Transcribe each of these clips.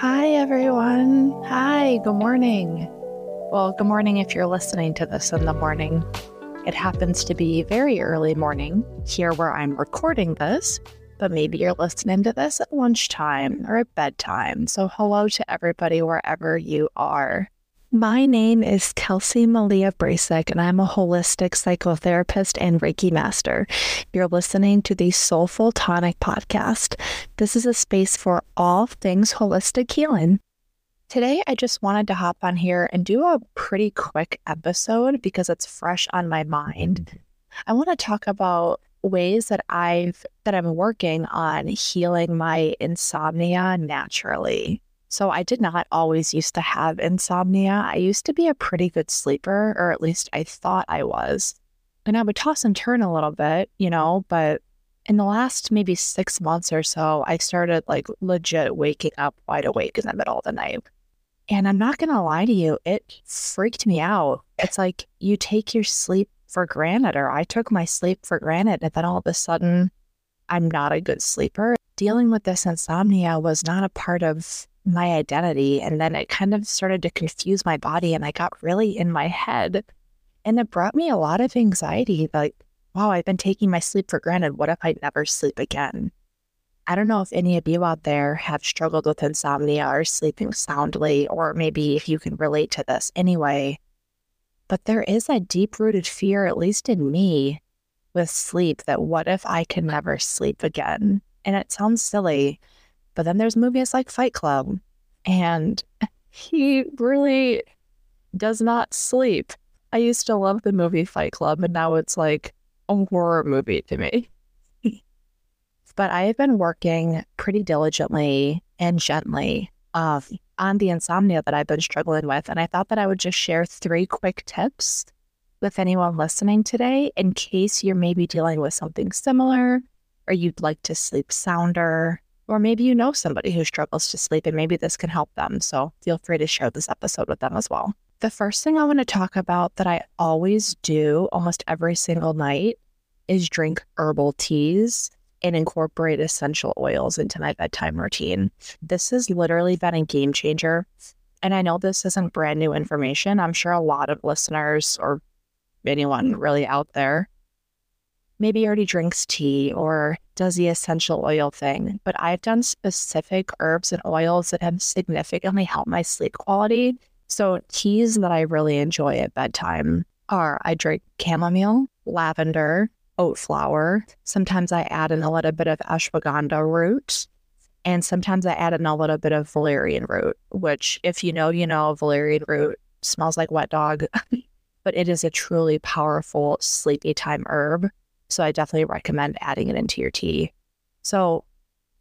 Hi, everyone. Hi, good morning. Well, good morning if you're listening to this in the morning. It happens to be very early morning here where I'm recording this, but maybe you're listening to this at lunchtime or at bedtime. So, hello to everybody wherever you are. My name is Kelsey Malia Brasic, and I'm a holistic psychotherapist and Reiki master. You're listening to the Soulful Tonic podcast. This is a space for all things holistic healing. Today, I just wanted to hop on here and do a pretty quick episode because it's fresh on my mind. I want to talk about ways that I've that I'm working on healing my insomnia naturally. So I did not always used to have insomnia. I used to be a pretty good sleeper, or at least I thought I was. And I would toss and turn a little bit, you know, but in the last maybe six months or so, I started like legit waking up wide awake in the middle of the night. And I'm not going to lie to you, it freaked me out. It's like you take your sleep for granted, or I took my sleep for granted. And then all of a sudden, I'm not a good sleeper. Dealing with this insomnia was not a part of my identity. And then it kind of started to confuse my body and I got really in my head. And it brought me a lot of anxiety like, wow, I've been taking my sleep for granted. What if I never sleep again? I don't know if any of you out there have struggled with insomnia or sleeping soundly, or maybe if you can relate to this anyway. But there is a deep rooted fear, at least in me, with sleep that what if I can never sleep again? And it sounds silly, but then there's movies like Fight Club, and he really does not sleep. I used to love the movie Fight Club, and now it's like a horror movie to me. but I have been working pretty diligently and gently uh, on the insomnia that I've been struggling with. And I thought that I would just share three quick tips with anyone listening today in case you're maybe dealing with something similar or you'd like to sleep sounder or maybe you know somebody who struggles to sleep and maybe this can help them. So feel free to share this episode with them as well. The first thing I want to talk about that I always do almost every single night is drink herbal teas and incorporate essential oils into my bedtime routine. This has literally been a game changer. And I know this isn't brand new information. I'm sure a lot of listeners or anyone really out there maybe already drinks tea or does the essential oil thing, but I've done specific herbs and oils that have significantly helped my sleep quality. So, teas that I really enjoy at bedtime are I drink chamomile, lavender, oat flower. Sometimes I add in a little bit of ashwagandha root. And sometimes I add in a little bit of valerian root, which, if you know, you know, valerian root smells like wet dog, but it is a truly powerful sleepy time herb. So I definitely recommend adding it into your tea. So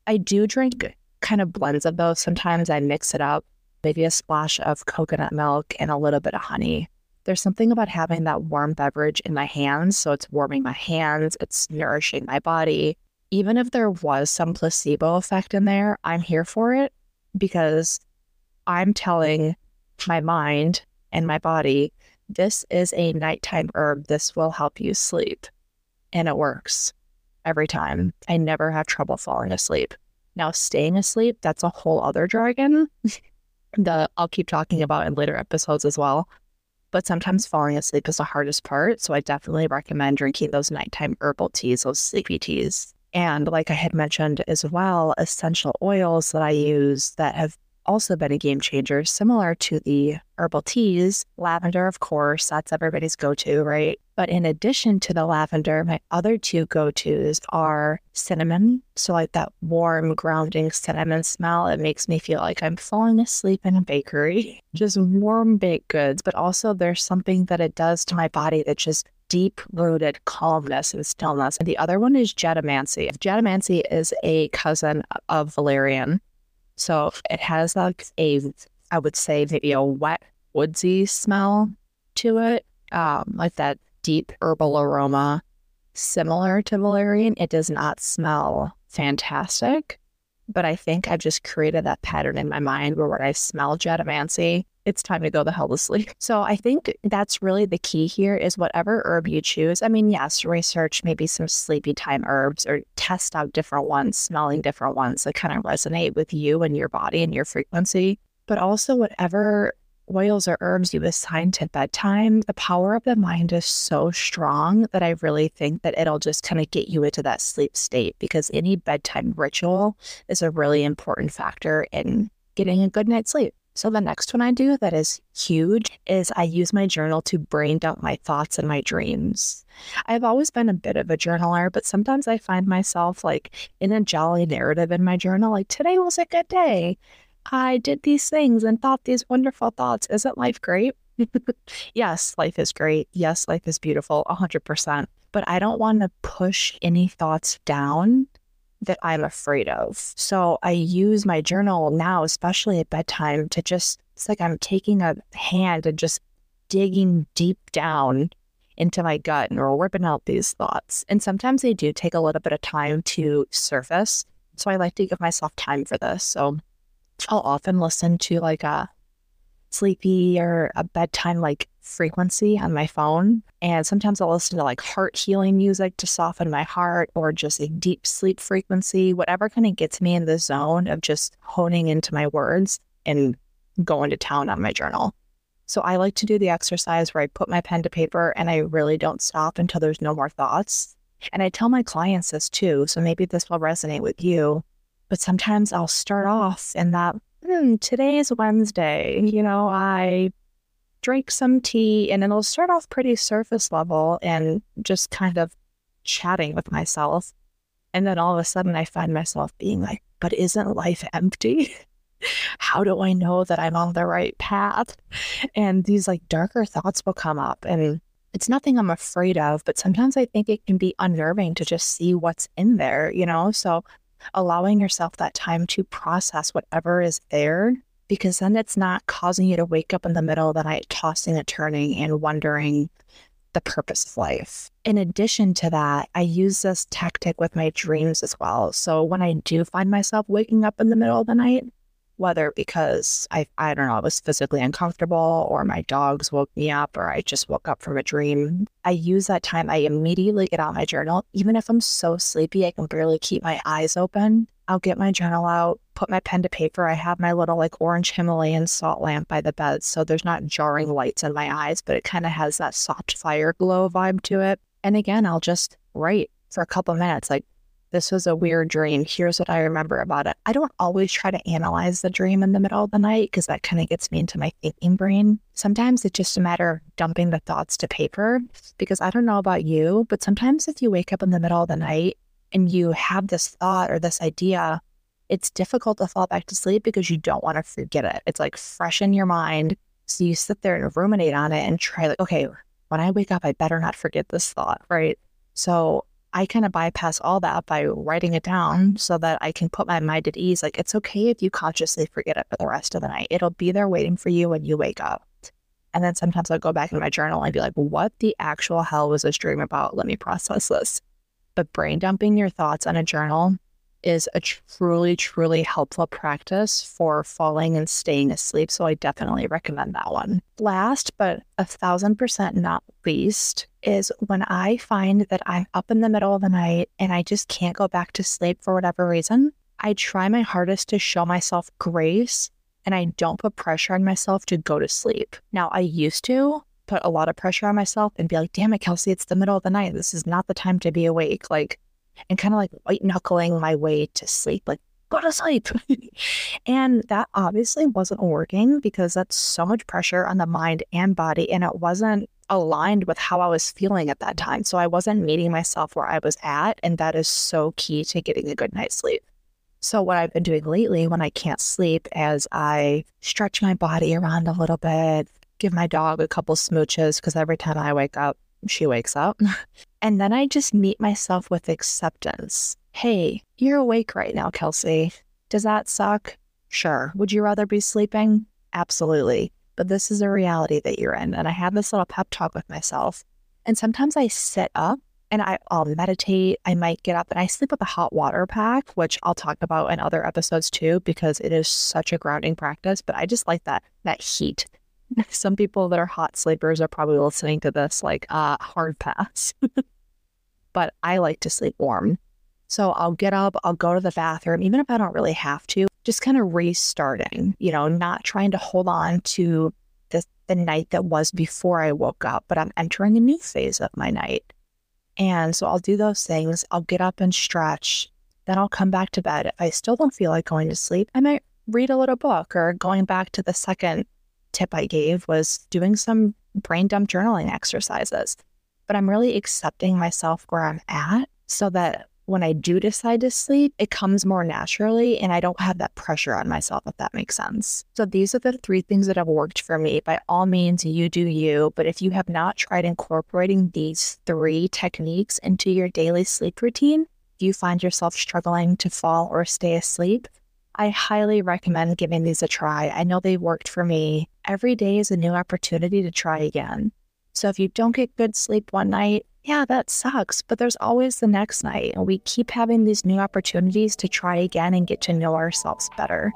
I do drink kind of blends of those. Sometimes I mix it up, maybe a splash of coconut milk and a little bit of honey. There's something about having that warm beverage in my hands. So it's warming my hands, it's nourishing my body. Even if there was some placebo effect in there, I'm here for it because I'm telling my mind and my body, this is a nighttime herb. This will help you sleep and it works every time. I never have trouble falling asleep. Now, staying asleep, that's a whole other jargon that I'll keep talking about in later episodes as well. But sometimes falling asleep is the hardest part. So I definitely recommend drinking those nighttime herbal teas, those sleepy teas. And like I had mentioned as well, essential oils that I use that have also been a game changer, similar to the herbal teas. Lavender, of course, that's everybody's go to, right? But in addition to the lavender, my other two go tos are cinnamon. So, like that warm, grounding cinnamon smell, it makes me feel like I'm falling asleep in a bakery. Just warm baked goods. But also, there's something that it does to my body that just deep rooted calmness and stillness. And the other one is Jatamansi. Jatamansi is a cousin of valerian. So it has like a, I would say maybe a wet, woodsy smell to it, um, like that deep herbal aroma, similar to valerian. It does not smell fantastic, but I think I've just created that pattern in my mind where when I smell jatamansi, it's time to go the hell to sleep. So I think that's really the key here is whatever herb you choose. I mean, yes, research maybe some sleepy time herbs or test out different ones, smelling different ones that kind of resonate with you and your body and your frequency. But also whatever oils or herbs you assign to bedtime, the power of the mind is so strong that I really think that it'll just kind of get you into that sleep state because any bedtime ritual is a really important factor in getting a good night's sleep. So the next one I do that is huge is I use my journal to brain dump my thoughts and my dreams. I've always been a bit of a journaler, but sometimes I find myself like in a jolly narrative in my journal, like today was a good day. I did these things and thought these wonderful thoughts. Isn't life great? yes, life is great. Yes, life is beautiful, 100%. But I don't want to push any thoughts down that I'm afraid of. So I use my journal now, especially at bedtime, to just, it's like I'm taking a hand and just digging deep down into my gut and ripping out these thoughts. And sometimes they do take a little bit of time to surface. So I like to give myself time for this. So I'll often listen to like a sleepy or a bedtime like frequency on my phone. And sometimes I'll listen to like heart healing music to soften my heart or just a deep sleep frequency, whatever kind of gets me in the zone of just honing into my words and going to town on my journal. So I like to do the exercise where I put my pen to paper and I really don't stop until there's no more thoughts. And I tell my clients this too. So maybe this will resonate with you. But sometimes I'll start off in that hmm, today is Wednesday. You know, I drink some tea and it'll start off pretty surface level and just kind of chatting with myself. And then all of a sudden I find myself being like, but isn't life empty? How do I know that I'm on the right path? And these like darker thoughts will come up. And it's nothing I'm afraid of, but sometimes I think it can be unnerving to just see what's in there, you know? So allowing yourself that time to process whatever is there because then it's not causing you to wake up in the middle of the night tossing and turning and wondering the purpose of life. In addition to that, I use this tactic with my dreams as well. So when I do find myself waking up in the middle of the night, whether because I I don't know, I was physically uncomfortable or my dogs woke me up or I just woke up from a dream. I use that time. I immediately get out my journal. Even if I'm so sleepy I can barely keep my eyes open. I'll get my journal out, put my pen to paper. I have my little like orange Himalayan salt lamp by the bed. So there's not jarring lights in my eyes, but it kind of has that soft fire glow vibe to it. And again, I'll just write for a couple minutes, like this was a mm. weird dream. Here's what I remember about it. I don't always try to analyze the dream in the middle of the night because that kind of gets me into my thinking brain. Sometimes it's just a matter of dumping the thoughts to paper because I don't know about you, but sometimes if you wake up in the middle of the night and you have this thought or this idea, it's difficult to fall back to sleep because you don't want to forget it. It's like fresh in your mind. So you sit there and ruminate on it and try, like, okay, when I wake up, I better not forget this thought, right? So I kind of bypass all that by writing it down so that I can put my mind at ease. Like, it's okay if you consciously forget it for the rest of the night. It'll be there waiting for you when you wake up. And then sometimes I'll go back in my journal and be like, what the actual hell was this dream about? Let me process this. But brain dumping your thoughts on a journal is a truly, truly helpful practice for falling and staying asleep. So I definitely recommend that one. Last, but a thousand percent not least, is when I find that I'm up in the middle of the night and I just can't go back to sleep for whatever reason. I try my hardest to show myself grace and I don't put pressure on myself to go to sleep. Now, I used to put a lot of pressure on myself and be like, damn it, Kelsey, it's the middle of the night. This is not the time to be awake. Like, and kind of like white knuckling my way to sleep, like, go to sleep. and that obviously wasn't working because that's so much pressure on the mind and body. And it wasn't aligned with how I was feeling at that time. So I wasn't meeting myself where I was at. And that is so key to getting a good night's sleep. So, what I've been doing lately when I can't sleep, as I stretch my body around a little bit, give my dog a couple smooches, because every time I wake up, she wakes up. And then I just meet myself with acceptance. Hey, you're awake right now, Kelsey. Does that suck? Sure. Would you rather be sleeping? Absolutely. But this is a reality that you're in. And I have this little pep talk with myself. And sometimes I sit up and I, will meditate. I might get up and I sleep with a hot water pack, which I'll talk about in other episodes too, because it is such a grounding practice. But I just like that that heat. Some people that are hot sleepers are probably listening to this like uh, hard pass. but I like to sleep warm. So I'll get up, I'll go to the bathroom, even if I don't really have to, just kind of restarting, you know, not trying to hold on to the, the night that was before I woke up, but I'm entering a new phase of my night. And so I'll do those things. I'll get up and stretch. Then I'll come back to bed. If I still don't feel like going to sleep, I might read a little book or going back to the second tip I gave was doing some brain dump journaling exercises. But I'm really accepting myself where I'm at so that when I do decide to sleep, it comes more naturally and I don't have that pressure on myself, if that makes sense. So these are the three things that have worked for me. By all means, you do you. But if you have not tried incorporating these three techniques into your daily sleep routine, if you find yourself struggling to fall or stay asleep, I highly recommend giving these a try. I know they worked for me. Every day is a new opportunity to try again. So if you don't get good sleep one night, yeah, that sucks, but there's always the next night, and we keep having these new opportunities to try again and get to know ourselves better.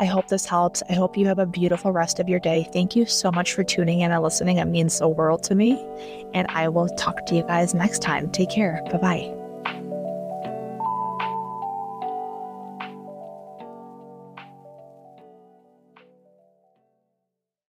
I hope this helps. I hope you have a beautiful rest of your day. Thank you so much for tuning in and listening. It means the world to me. And I will talk to you guys next time. Take care. Bye bye.